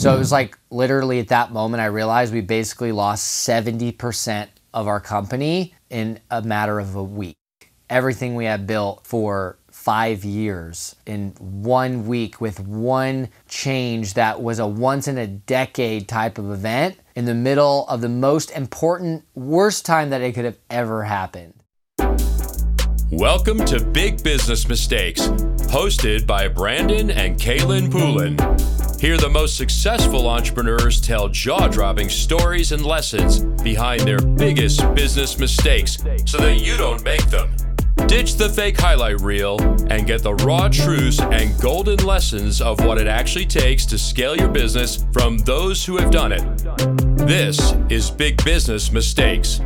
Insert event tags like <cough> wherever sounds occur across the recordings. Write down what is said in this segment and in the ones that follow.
So it was like literally at that moment, I realized we basically lost 70% of our company in a matter of a week. Everything we had built for five years in one week with one change that was a once in a decade type of event in the middle of the most important, worst time that it could have ever happened. Welcome to Big Business Mistakes, hosted by Brandon and Kaelin Poulin. Hear the most successful entrepreneurs tell jaw dropping stories and lessons behind their biggest business mistakes so that you don't make them. Ditch the fake highlight reel and get the raw truths and golden lessons of what it actually takes to scale your business from those who have done it. This is Big Business Mistakes.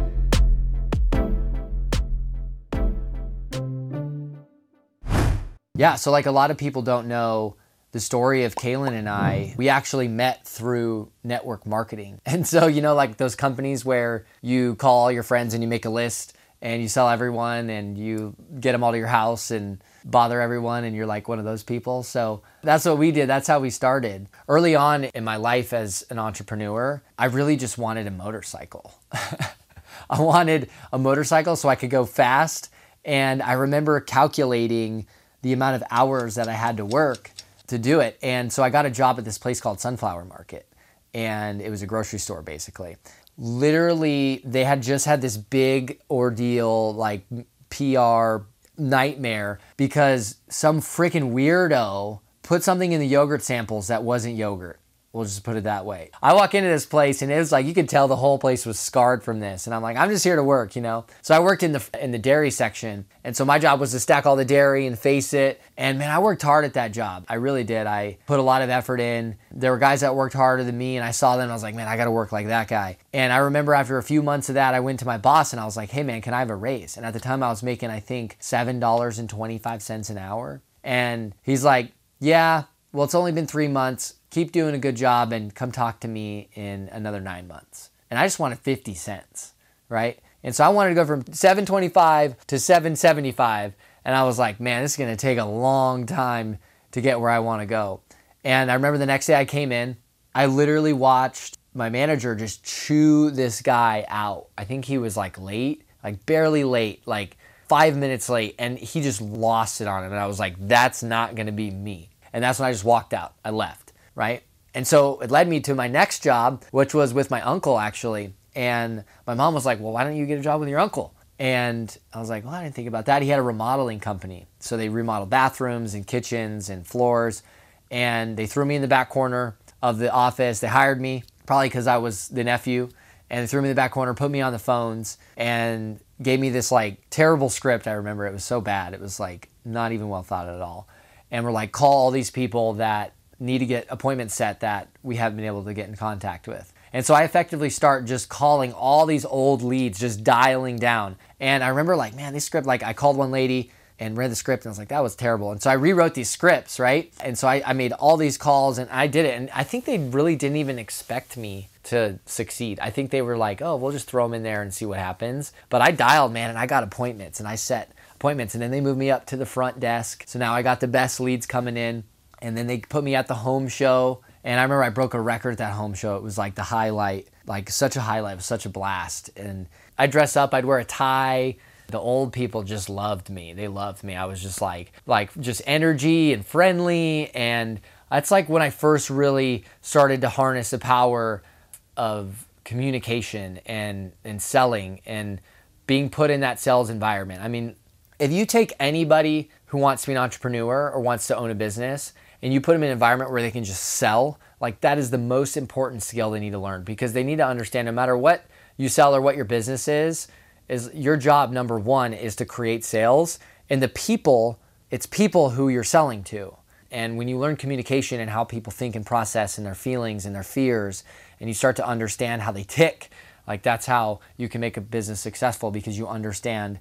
Yeah, so like a lot of people don't know the story of Kaelin and I, we actually met through network marketing. <laughs> And so, you know, like those companies where you call all your friends and you make a list and you sell everyone and you get them all to your house and bother everyone and you're like one of those people. So that's what we did. That's how we started. Early on in my life as an entrepreneur, I really just wanted a motorcycle. <laughs> I wanted a motorcycle so I could go fast. And I remember calculating the amount of hours that I had to work to do it. And so I got a job at this place called Sunflower Market, and it was a grocery store basically. Literally, they had just had this big ordeal, like PR nightmare, because some freaking weirdo put something in the yogurt samples that wasn't yogurt. We'll just put it that way. I walk into this place and it was like you could tell the whole place was scarred from this. And I'm like, I'm just here to work, you know. So I worked in the in the dairy section, and so my job was to stack all the dairy and face it. And man, I worked hard at that job. I really did. I put a lot of effort in. There were guys that worked harder than me, and I saw them. I was like, man, I got to work like that guy. And I remember after a few months of that, I went to my boss and I was like, hey man, can I have a raise? And at the time, I was making I think seven dollars and twenty five cents an hour. And he's like, yeah, well, it's only been three months keep doing a good job and come talk to me in another nine months. And I just wanted 50 cents, right? And so I wanted to go from 725 to 775. And I was like, man, this is going to take a long time to get where I want to go. And I remember the next day I came in, I literally watched my manager just chew this guy out. I think he was like late, like barely late, like five minutes late. And he just lost it on him. And I was like, that's not going to be me. And that's when I just walked out. I left right? And so it led me to my next job, which was with my uncle actually. And my mom was like, Well, why don't you get a job with your uncle? And I was like, Well, I didn't think about that. He had a remodeling company. So they remodeled bathrooms and kitchens and floors. And they threw me in the back corner of the office. They hired me, probably because I was the nephew. And they threw me in the back corner, put me on the phones, and gave me this like terrible script. I remember it was so bad. It was like not even well thought at all. And we're like, call all these people that need to get appointments set that we haven't been able to get in contact with. And so I effectively start just calling all these old leads, just dialing down. And I remember like, man, this script, like I called one lady and read the script and I was like, that was terrible. And so I rewrote these scripts, right? And so I, I made all these calls and I did it. And I think they really didn't even expect me to succeed. I think they were like, oh, we'll just throw them in there and see what happens. But I dialed, man, and I got appointments and I set appointments. And then they moved me up to the front desk. So now I got the best leads coming in and then they put me at the home show. And I remember I broke a record at that home show. It was like the highlight, like such a highlight, it was such a blast. And I'd dress up, I'd wear a tie. The old people just loved me. They loved me. I was just like, like just energy and friendly. And that's like when I first really started to harness the power of communication and, and selling and being put in that sales environment. I mean, if you take anybody who wants to be an entrepreneur or wants to own a business and you put them in an environment where they can just sell, like that is the most important skill they need to learn because they need to understand no matter what you sell or what your business is, is your job number one is to create sales. And the people, it's people who you're selling to. And when you learn communication and how people think and process and their feelings and their fears, and you start to understand how they tick, like that's how you can make a business successful because you understand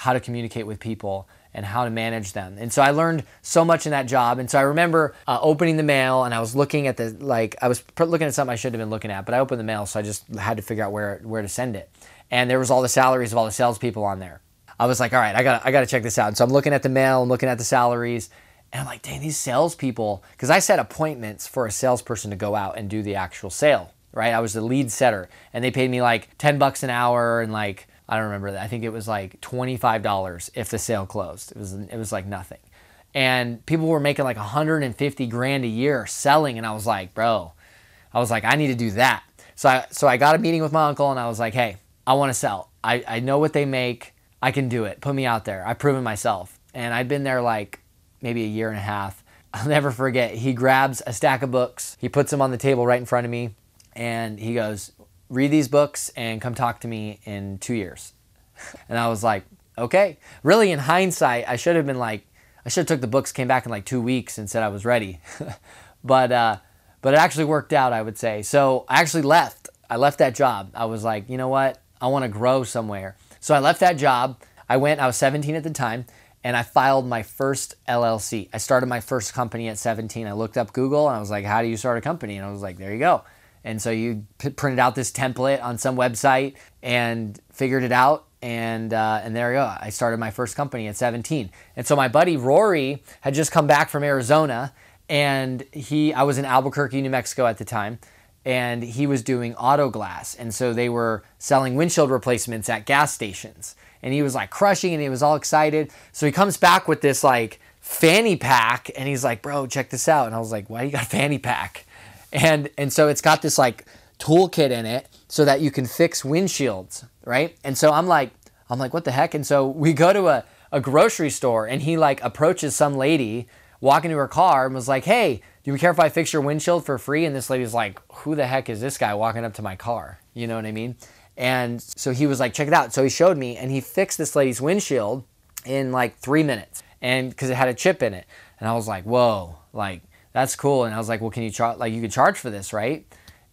how to communicate with people and how to manage them. And so I learned so much in that job. And so I remember uh, opening the mail and I was looking at the like I was looking at something I should have been looking at, but I opened the mail, so I just had to figure out where where to send it. And there was all the salaries of all the salespeople on there. I was like, all right, I got I got to check this out. And so I'm looking at the mail, I'm looking at the salaries, And I'm like, dang, these salespeople, because I set appointments for a salesperson to go out and do the actual sale, right? I was the lead setter and they paid me like 10 bucks an hour and like, I don't remember that. I think it was like $25 if the sale closed. It was, it was like nothing. And people were making like 150 grand a year selling. And I was like, bro, I was like, I need to do that. So I, so I got a meeting with my uncle and I was like, hey, I want to sell. I, I know what they make. I can do it. Put me out there. I've proven myself. And I'd been there like maybe a year and a half. I'll <laughs> never forget. He grabs a stack of books, he puts them on the table right in front of me, and he goes, Read these books and come talk to me in two years. And I was like, Okay. Really, in hindsight, I should have been like, I should have took the books, came back in like two weeks, and said I was ready. <laughs> but uh, but it actually worked out, I would say. So I actually left. I left that job. I was like, you know what? I want to grow somewhere. So I left that job. I went. I was 17 at the time and I filed my first LLC. I started my first company at 17. I looked up Google and I was like, how do you start a company? And I was like, there you go. And so you p- printed out this template on some website and figured it out. And, uh, and there you go. I started my first company at 17. And so my buddy Rory had just come back from Arizona and he, I was in Albuquerque, New Mexico at the time and he was doing auto glass. And so they were selling windshield replacements at gas stations and he was like crushing and he was all excited. So he comes back with this like fanny pack and he's like, bro, check this out. And I was like, why you got a fanny pack? And and so it's got this like toolkit in it so that you can fix windshields, right? And so I'm like, I'm like, what the heck? And so we go to a, a grocery store and he like approaches some lady walking to her car and was like, hey, do you care if I fix your windshield for free? And this lady's like, who the heck is this guy walking up to my car? You know what I mean? And so he was like, check it out. So he showed me and he fixed this lady's windshield in like three minutes. And because it had a chip in it. And I was like, whoa, like that's cool. And I was like, well, can you charge, like you can charge for this, right?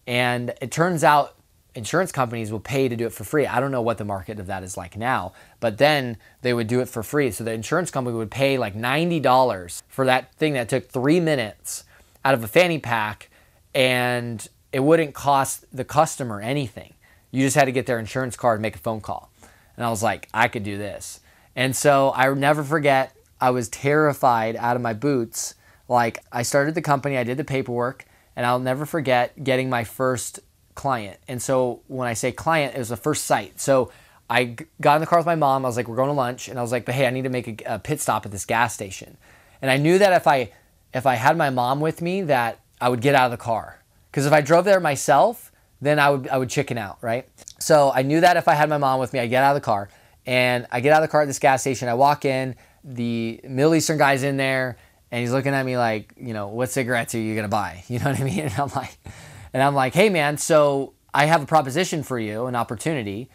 And it turns out insurance companies will pay to do it for free. I don't know what the market of that is like now, but then they would do it for free. So the insurance company would pay like $90 for that thing that took three minutes out of a fanny pack and it wouldn't cost the customer anything. You just had to get their insurance card and make a phone call. And I was like, I could do this. And so I never forget, I was terrified out of my boots. Like, I started the company, I did the paperwork, and I'll never forget getting my first client. And so when I say client, it was the first site. So I got in the car with my mom. I was like, we're going to lunch. And I was like, but hey, I need to make a, a pit stop at this gas station. And I knew that if I if I had my mom with me, that I would get out of the car. Because if I drove there myself, then I would I would chicken out, right? So I knew that if I had my mom with me, I'd get out of the car. And I get out of the car at this gas station. I walk in, the Middle Eastern guy's in there, and he's looking at me like, you know, what cigarettes are you gonna buy? <laughs> You know what I mean? And I'm like, and I'm like, hey man, so I have a proposition for you, an opportunity,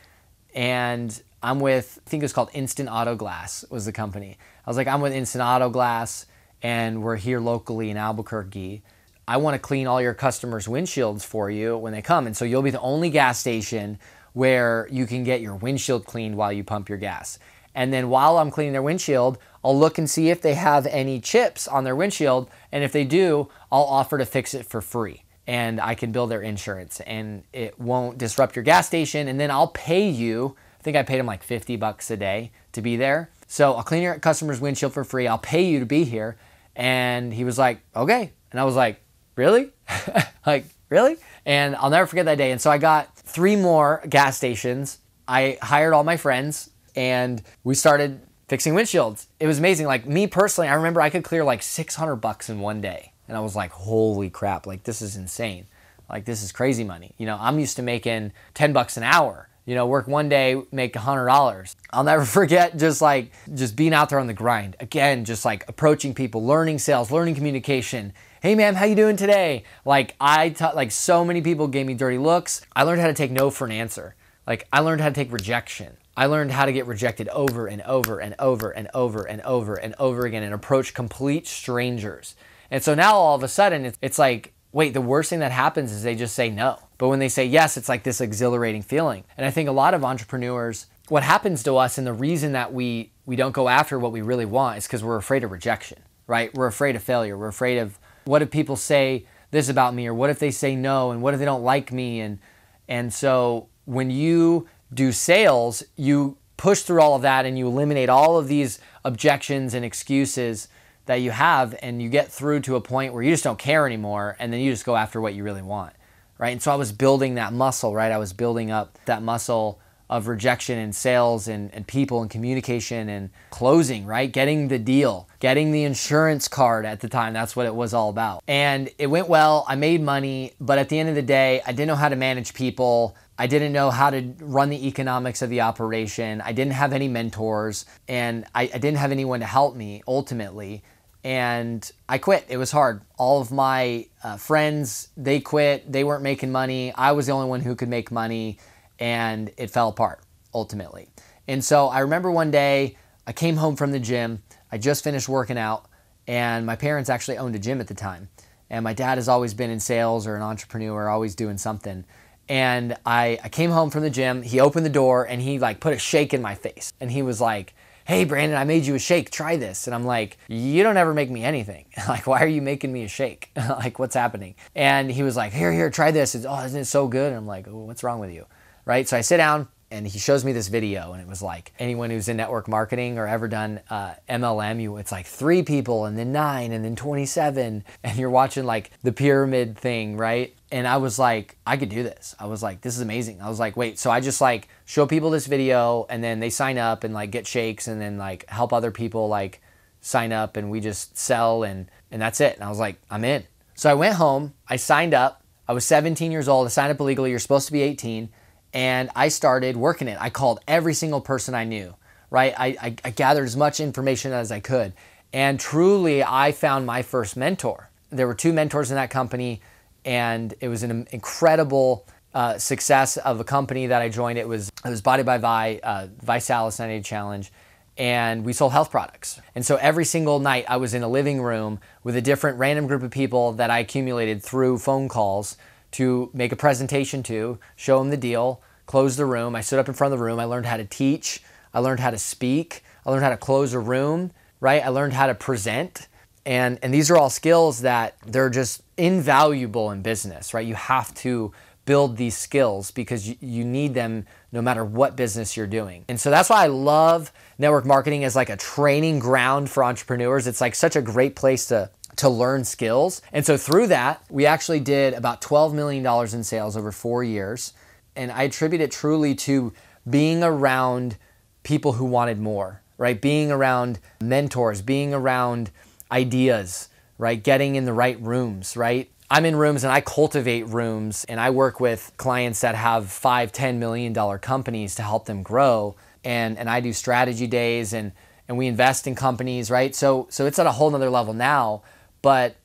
and I'm with I think it was called Instant Auto Glass was the company. I was like, I'm with Instant Auto Glass, and we're here locally in Albuquerque I want to clean all your customers' windshields for you when they come. And so you'll be the only gas station where you can get your windshield cleaned while you pump your gas. And then while I'm cleaning their windshield, I'll look and see if they have any chips on their windshield. And if they do, I'll offer to fix it for free. And I can bill their insurance and it won't disrupt your gas station. And then I'll pay you, I think I paid him like 50 bucks a day to be there. So I'll clean your customer's windshield for free. I'll pay you to be here. And he was like, okay. And I was like, really? <laughs> like, really? And I'll never forget that day. And so I got three more gas stations. I hired all my friends and we started fixing windshields. It was amazing. Like me personally, I remember I could clear like 600 bucks in one day. And I was like, holy crap, like this is insane. Like this is crazy money. You know, I'm used to making 10 bucks an hour. You know, work one day, make $100. I'll never <laughs> forget just like just being out there on the grind. Again, just like approaching people, learning sales, learning communication, hey ma'am, how you doing today? Like I taught, like so many people gave me dirty looks. I learned how to take no for an answer. Like I learned how to take rejection. I learned how to get rejected over and over and over and over and over and over again and approach complete strangers. And so now all of a sudden it's, it's like, wait, the worst thing that happens is they just say no. But when they say yes, it's like this exhilarating feeling. And I think a lot of entrepreneurs, what happens to us and the reason that we we don't go after what we really want is because we're afraid of rejection, right? We're afraid of failure. We're afraid of what if people say this about me or what if they say no and what if they don't like me and and so when you do sales, you push through all of that and you eliminate all of these objections and excuses that you have and you get through to a point where you just don't care anymore and then you just go after what you really want right? And so i was building that muscle right? I was building up that muscle of rejection and sales and, and people and communication and closing right? Getting the deal getting the insurance card at the time. That's what it was all about. And it went well. I made money but at the end of the day i didn't know how to manage people I didn't know how to run the economics of the operation. I didn't have any mentors and I, I, didn't have anyone to help me ultimately and I quit. It was hard. All of my uh, friends, they quit. They weren't making money. I was the only one who could make money, and it fell apart ultimately. And so I remember one day I came home from the gym. I just finished working out, and my parents actually owned a gym at the time. And my dad has always been in sales or an entrepreneur, always doing something. And I, I came home from the gym. He opened the door and he like put a shake in my face. And he was like, hey brandon i made you a shake. Try this. And i'm like you don't ever make me anything. <laughs> Like why are you making me a shake? <laughs> Like what's happening? And he was like here here try this. It's, oh isn't it so good? And i'm like what's wrong with you? Right? So i sit down and he shows me this video and it was like anyone who's in network marketing or ever done uh, mlm you it's like three people and then nine and then 27 and you're watching like the pyramid thing right? And i was like i could do this. I was like this is amazing. I was like wait so i just like show people this video and then they sign up and like get shakes and then like help other people like sign up and we just sell and and that's it. And i was like i'm in. So i went home. I signed up. I was 17 years old. I signed up illegally. You're supposed to be 18 and I started working it. I called every single person I knew, right? I, I, I, gathered as much information as I could. And truly, I found my first mentor. There were two mentors in that company, and it was an incredible uh, success of a company that I joined. It was, it was Body by Vi, uh, ViSalus 90 Challenge, and we sold health products. And so every single night, I was in a living room with a different random group of people that I accumulated through phone calls to make a presentation to, show them the deal, close the room. I stood up in front of the room. I learned how to teach. I learned how to speak. I learned how to close a room, right? I learned how to present. And, and these are all skills that they're just invaluable in business, right? You have to build these skills because you, you need them no matter what business you're doing. And so that's why I love network marketing as like a training ground for entrepreneurs. It's like such a great place to to learn skills. And so through that, we actually did about $12 million in sales over four years. And I attribute it truly to being around people who wanted more, right? Being around mentors, being around ideas, right? Getting in the right rooms, right? I'm in rooms and I cultivate rooms and I work with clients that have five, ten million dollar companies to help them grow. And and I do strategy days and and we invest in companies, right? So so it's at a whole nother level now. But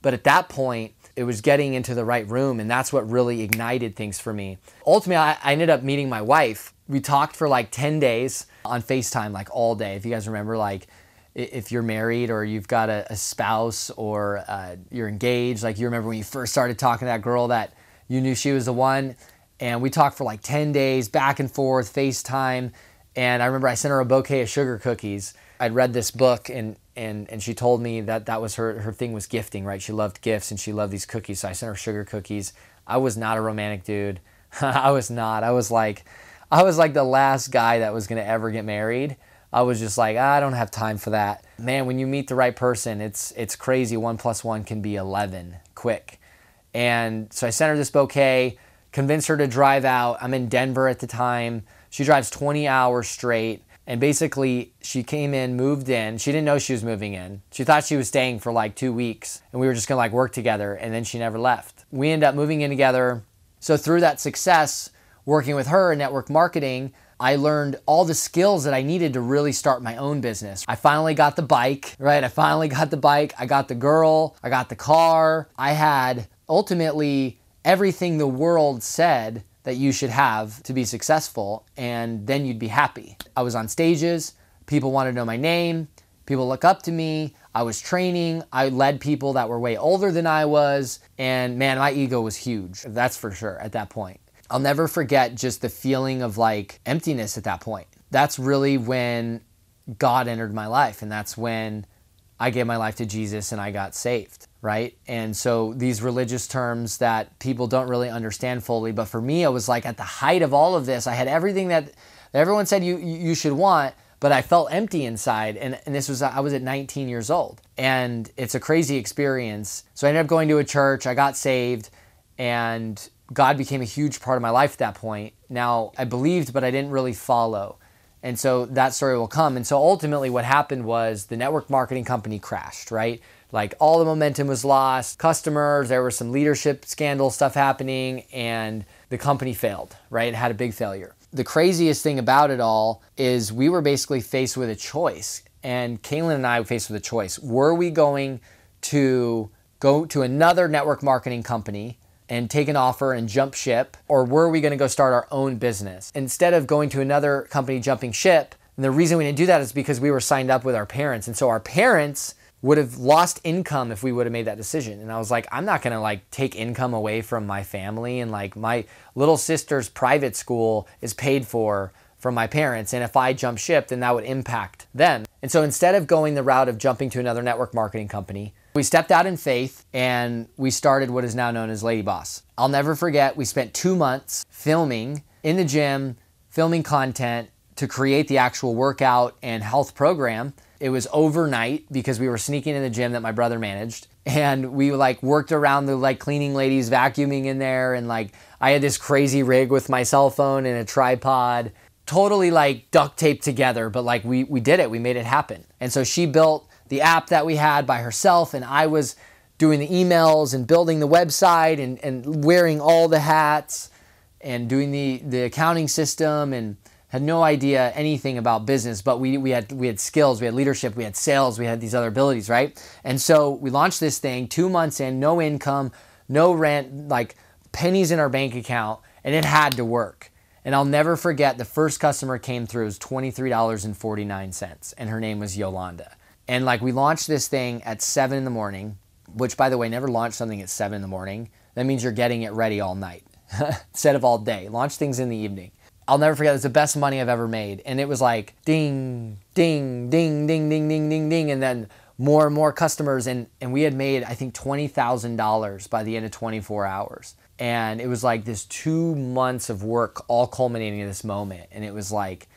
but at that point, it was getting into the right room, and that's what really ignited things for me. Ultimately, I, I ended up meeting my wife. We talked for like 10 days on FaceTime, like all day. If you guys remember, like if you're married or you've got a, a spouse or uh, you're engaged, like you remember when you first started talking to that girl that you knew she was the one. And we talked for like 10 days, back and forth, FaceTime. And I remember I sent her a bouquet of sugar cookies. I'd read this book and and and she told me that that was her her thing was gifting, right? She loved gifts and she loved these cookies. So I sent her sugar cookies. I was not a romantic dude. <laughs> I was not. I was like I was like the last guy that was going to ever get married. I was just like, ah, I don't have time for that. Man, when you meet the right person, it's it's crazy. One plus one can be eleven, quick. And so I sent her this bouquet, convinced her to drive out. I'm in Denver at the time. She drives 20 hours straight and basically, she came in, moved in. She didn't know she was moving in. She thought she was staying for like two weeks and we were just gonna like work together. And then she never left. We ended up moving in together. So, through that success, working with her in network marketing, I learned all the skills that I needed to really start my own business. I finally got the bike, right? I finally got the bike. I got the girl. I got the car. I had ultimately everything the world said that you should have to be successful, and then you'd be happy. I was on stages, people wanted to know my name, people look up to me. I was training, I led people that were way older than I was, and man, my ego was huge. That's for sure at that point. I'll never forget just the feeling of like emptiness at that point. That's really when God entered my life, and that's when I gave my life to Jesus and I got saved right? And so these religious terms that people don't really understand fully, but for me, it was like at the height of all of this, I had everything that everyone said you you should want, but I felt empty inside. And, and this was, I was at 19 years old. And it's a crazy experience. So I ended up going to a church, I got saved, and God became a huge part of my life at that point. Now, I believed, but I didn't really follow. And so that story will come. And so ultimately, what happened was the network marketing company crashed, right? Like all the momentum was lost, customers, there was some leadership scandal stuff happening, and the company failed, right? It had a big failure. The craziest thing about it all is we were basically faced with a choice. And Kaelin and I were faced with a choice. Were we going to go to another network marketing company and take an offer and jump ship? Or were we going to go start our own business? Instead of going to another company jumping ship, and the reason we didn't do that is because we were signed up with our parents. And so our parents would have lost income if we would have made that decision. And I was like, I'm not gonna like take income away from my family. And like my little sister's private school is paid for from my parents. And if I jump ship, then that would impact them. And so instead of going the route of jumping to another network marketing company, we stepped out in faith and we started what is now known as Lady Boss. I'll never forget, we spent two months filming in the gym, filming content to create the actual workout and health program it was overnight because we were sneaking in the gym that my brother managed. And we like worked around the like cleaning ladies vacuuming in there. And like I had this crazy rig with my cell phone and a tripod, totally like duct taped together. But like we, we did it, we made it happen. And so she built the app that we had by herself. And I was doing the emails and building the website and, and wearing all the hats and doing the, the accounting system and had no idea anything about business, but we, we had we had skills, we had leadership, we had sales, we had these other abilities, right? And so we launched this thing two months in, no income, no rent, like pennies in our bank account, and it had to work. And I'll never forget the first customer came through was $23.49, and her name was Yolanda. And like we launched this thing at seven in the morning, which by the way, never launch something at seven in the morning. That means you're getting it ready all night <laughs> instead of all day. Launch things in the evening. I'll never forget. It's the best money I've ever made, and it was like ding, ding, ding, ding, ding, ding, ding, ding, and then more and more customers, and and we had made I think twenty thousand dollars by the end of twenty four hours, and it was like this two months of work all culminating in this moment, and it was like.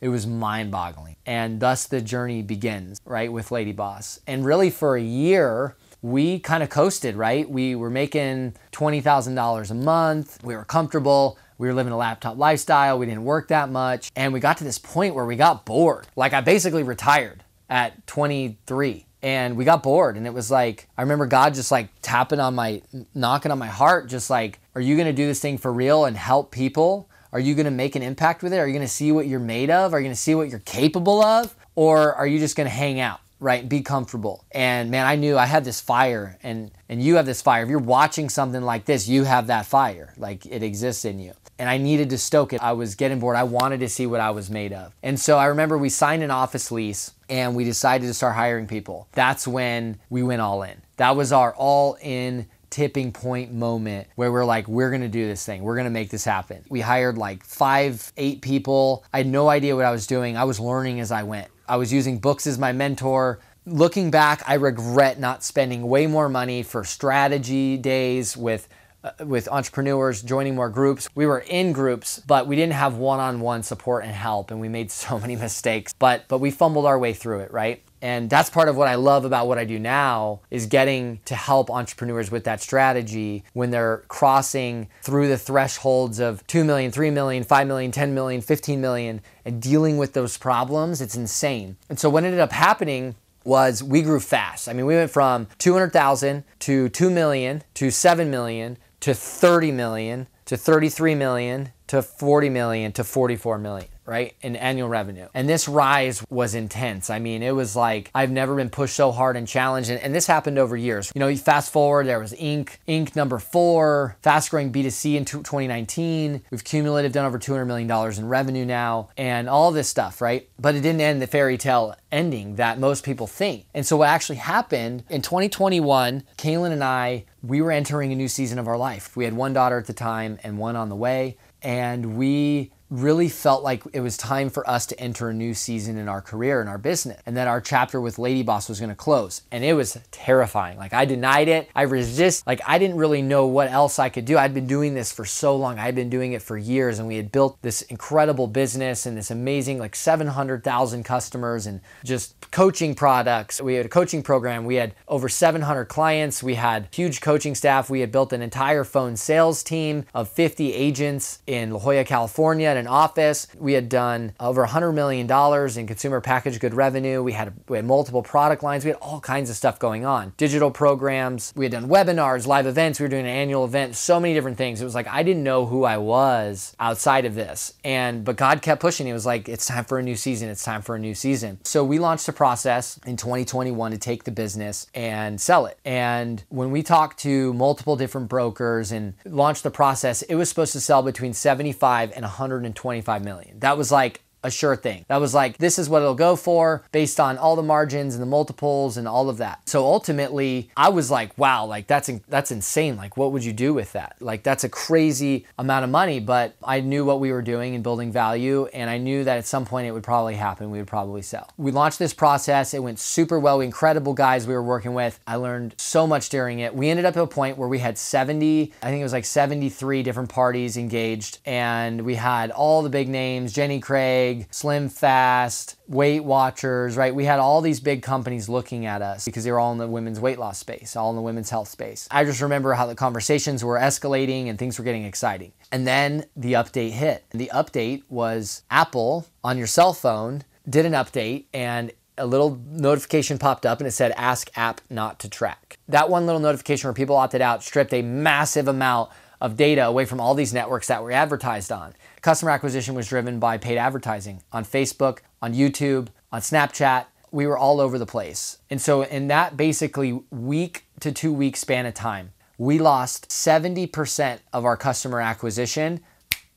It was mind boggling. And thus the journey begins, right, with Lady Boss. And really for a year, we kind of coasted, right? We were making $20,000 a month. We were comfortable we were living a laptop lifestyle. We didn't work that much. And we got to this point where we got bored. Like I basically retired at 23 and we got bored. And it was like i remember god just like tapping on my knocking on my heart just like are you going to do this thing for real and help people? Are you going to make an impact with it? Are you going to see what you're made of? Are you going to see what you're capable of? Or are you just going to hang out right? Be comfortable. And man i knew i had this fire and and you have this fire. If you're watching something like this you have that fire. Like it exists in you and I needed to stoke it. I was getting bored. I wanted to see what I was made of. And so I remember we signed an office lease and we decided to start hiring people. That's when we went all in. That was our all in tipping point moment where we're like, we're gonna do this thing. We're gonna make this happen. We hired like five, eight people. I had no idea what I was doing. I was learning as I went. I was using books as my mentor. Looking back, I regret not spending way more money for strategy days with Uh, with entrepreneurs joining more groups. We were in groups, but we didn't have one-on-one support and help and we made <laughs> so many mistakes. But but we fumbled our way through it, right? And that's part of what I love about what I do now is getting to help entrepreneurs with that strategy when they're crossing through the thresholds of 2 million, 3 million, 5 million, 10 million, 15 million and dealing with those problems. It's insane. And so what ended up happening was we grew fast. I mean, we went from 200,000 to 2 million to 7 million to 30 million to 33 million to 40 million to 44 million right, in annual revenue. And this rise was intense. I mean, it was like I've never been pushed so hard and challenged. And, and this happened over years. You know, you fast forward, there was Inc. Inc. number four, fast growing B2C in 2019. We've cumulative done over $200 million in revenue now, and all this stuff, right? But it didn't end the fairy tale ending that most people think. And so what actually happened in 2021, Kaelin and I, we were entering a new season of our life. We had one daughter at the time and one on the way. And we really felt like it was time for us to enter a new season in our career and our business and that our chapter with lady boss was going to close. And it was terrifying. Like i denied it. I resist like i didn't really know what else i could do. I'd been doing this for so long. I'd been doing it for years and we had built this incredible business and this amazing like 700000 customers and just coaching products. We had a coaching program. We had over 700 clients. We had huge coaching staff. We had built an entire phone sales team of 50 agents in la jolla california an office. We had done over $100 million in consumer packaged good revenue. We had, we had multiple product lines. We had all kinds of stuff going on. Digital programs. We had done webinars, live events. We were doing an annual event, so many different things. It was like I didn't know who I was outside of this. And but God kept pushing. He was like, it's time for a new season. It's time for a new season. So we launched a process in 2021 to take the business and sell it. And when we talked to multiple different brokers and launched the process, it was supposed to sell between 75 and 100 125 million. That was like a sure thing. That was like, this is what it'll go for based on all the margins and the multiples and all of that. So ultimately, I was like, wow, like that's that's insane. Like, what would you do with that? Like, that's a crazy amount of money. But I knew what we were doing and building value, and I knew that at some point it would probably happen. We would probably sell. We launched this process. It went super well. Incredible guys we were working with. I learned so much during it. We ended up at a point where we had 70, I think it was like 73 different parties engaged, and we had all the big names: Jenny Craig. Slim Fast, Weight Watchers, right? We had all these big companies looking at us because they were all in the women's weight loss space, all in the women's health space. I just remember how the conversations were escalating and things were getting exciting. And then the update hit. The update was Apple on your cell phone did an update and a little notification popped up and it said ask app not to track. That one little notification where people opted out stripped a massive amount of data away from all these networks that were advertised on. Customer acquisition was driven by paid advertising on Facebook, on YouTube, on Snapchat. We were all over the place. And so, in that basically week to two week span of time, we lost 70% of our customer acquisition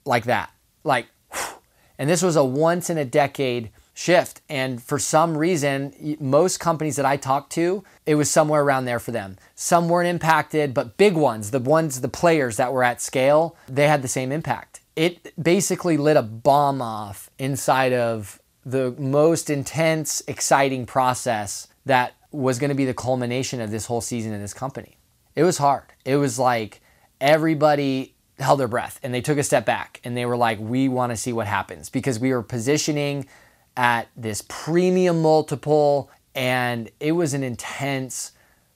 like that. Like, and this was a once in a decade shift. And for some reason, most companies that I talked to, it was somewhere around there for them. Some weren't impacted, but big ones, the ones, the players that were at scale, they had the same impact. It basically lit a bomb off inside of the most intense, exciting process that was going to be the culmination of this whole season in this company. It was hard. It was like everybody held their breath and they took a step back and they were like, we want to see what happens because we were positioning at this premium multiple and it was an intense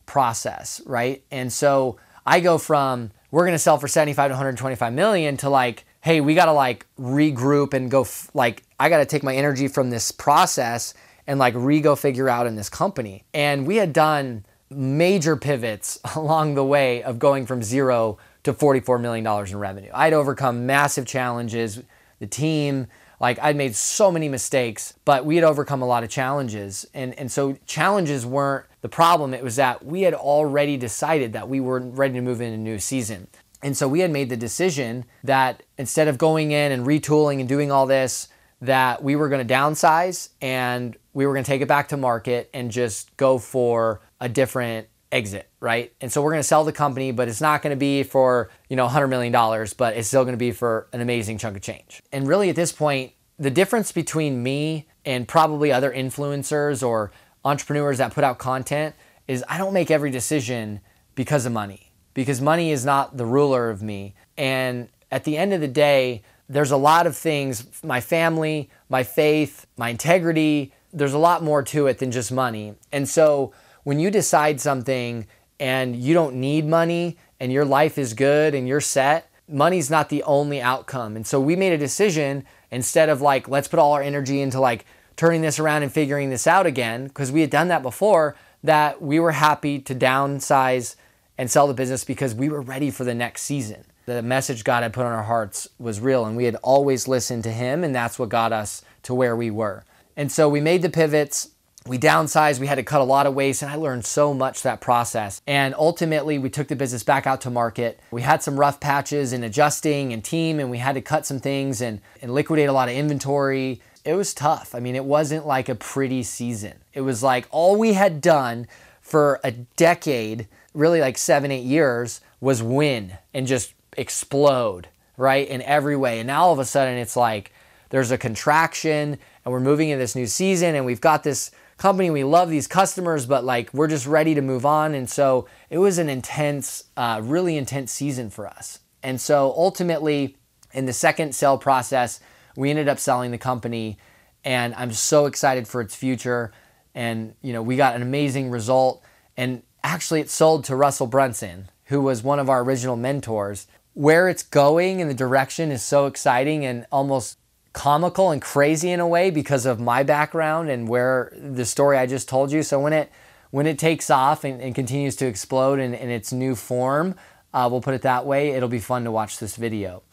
process, right? And so I go from we're going to sell for 75 to 125 million to like hey, we got to like regroup and go f- like I got to take my energy from this process and like re go figure out in this company. And we had done major pivots <laughs> along the way of going from 0 to 44 million dollars in revenue. I'd overcome massive challenges, the team like I'd made so many mistakes, but we had overcome a lot of challenges. And, and so challenges weren't the problem. It was that we had already decided that we were ready to move into a new season. And so we had made the decision that instead of going in and retooling and doing all this, that we were going to downsize and we were going to take it back to market and just go for a different exit, right? And so we're going to sell the company, but it's not going to be for, you know, $100 million, but it's still going to be for an amazing chunk of change. And really at this point, the difference between me and probably other influencers or entrepreneurs that put out content is I don't make every decision because of money, because money is not the ruler of me. And at the end of the day, there's a lot of things my family, my faith, my integrity, there's a lot more to it than just money. And so when you decide something and you don't need money and your life is good and you're set, money's not the only outcome. And so we made a decision instead of like, let's put all our energy into like turning this around and figuring this out again, because we had done that before, that we were happy to downsize and sell the business because we were ready for the next season. The message God had put on our hearts was real, and we had always listened to Him, and that's what got us to where we were. And so we made the pivots we downsized, we had to cut a lot of waste, and I learned so much that process. And ultimately, we took the business back out to market. We had some rough patches in adjusting and team, and we had to cut some things and, and liquidate a lot of inventory. It was tough. I mean, it wasn't like a pretty season. It was like all we had done for a decade, really like seven, eight years, was win and just explode right? In every way. And now all of a sudden it's like there's a contraction and we're moving in this new season and we've got this company, we love these customers, but like we're just ready to move on. And so it was an intense, uh, really intense season for us. And so ultimately, in the second sale process, we ended up selling the company and I'm so excited for its future. And you know, we got an amazing result. And actually, it sold to Russell Brunson, who was one of our original mentors. Where it's going and the direction is so exciting and almost comical and crazy in a way because of my background and where the story I just told you. So when it when it takes off and, and continues to explode in, in its new form, uh, we'll put it that way, it'll be fun to watch this video.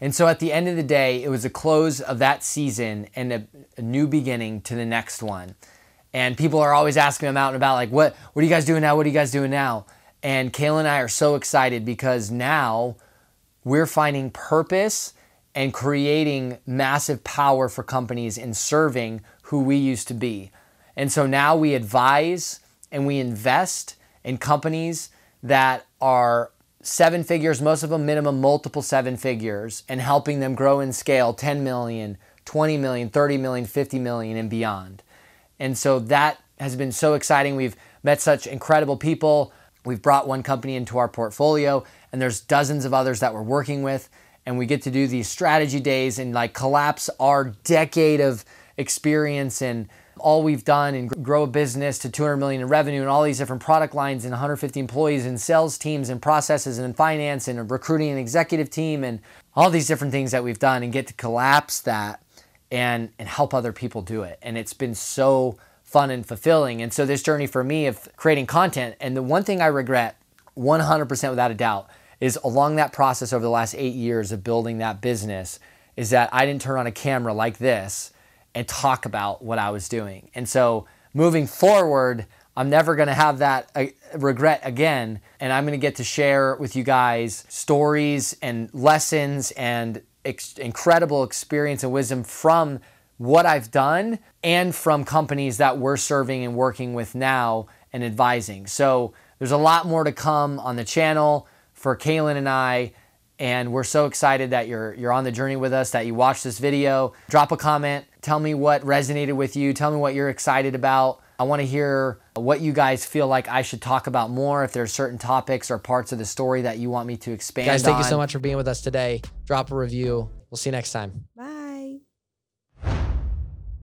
And so at the end of the day, it was a close of that season and a, a new beginning to the next one. And people are always asking me out and about, like, what, what are you guys doing now? What are you guys doing now? And Kayla and I are so excited because now we're finding purpose and creating massive power for companies in serving who we used to be. And so now we advise and we invest in companies that are seven figures, most of them minimum multiple seven figures, and helping them grow and scale 10 million, 20 million, 30 million, 50 million, and beyond. And so that has been so exciting. We've met such incredible people. We've brought one company into our portfolio, and there's dozens of others that we're working with. And we get to do these strategy days and like collapse our decade of experience and all we've done and grow a business to 200 million in revenue and all these different product lines and 150 employees and sales teams and processes and finance and recruiting an executive team and all these different things that we've done and get to collapse that and and help other people do it and it's been so fun and fulfilling and so this journey for me of creating content and the one thing I regret 100% without a doubt is along that process over the last 8 years of building that business is that I didn't turn on a camera like this and talk about what I was doing. And so moving forward, I'm never going to have that uh, regret again. And I'm going to get to share with you guys stories and lessons and ex- incredible experience and wisdom from what I've done and from companies that we're serving and working with now and advising. So there's a lot more to come on the channel for Kaelin and I and we're so excited that you're you're on the journey with us that you watched this video. Drop a comment. Tell me what resonated with you. Tell me what you're excited about. I want to hear what you guys feel like i should talk about more if there's certain topics or parts of the story that you want me to expand guys thank on. you so much for being with us today drop a review we'll see you next time Bye.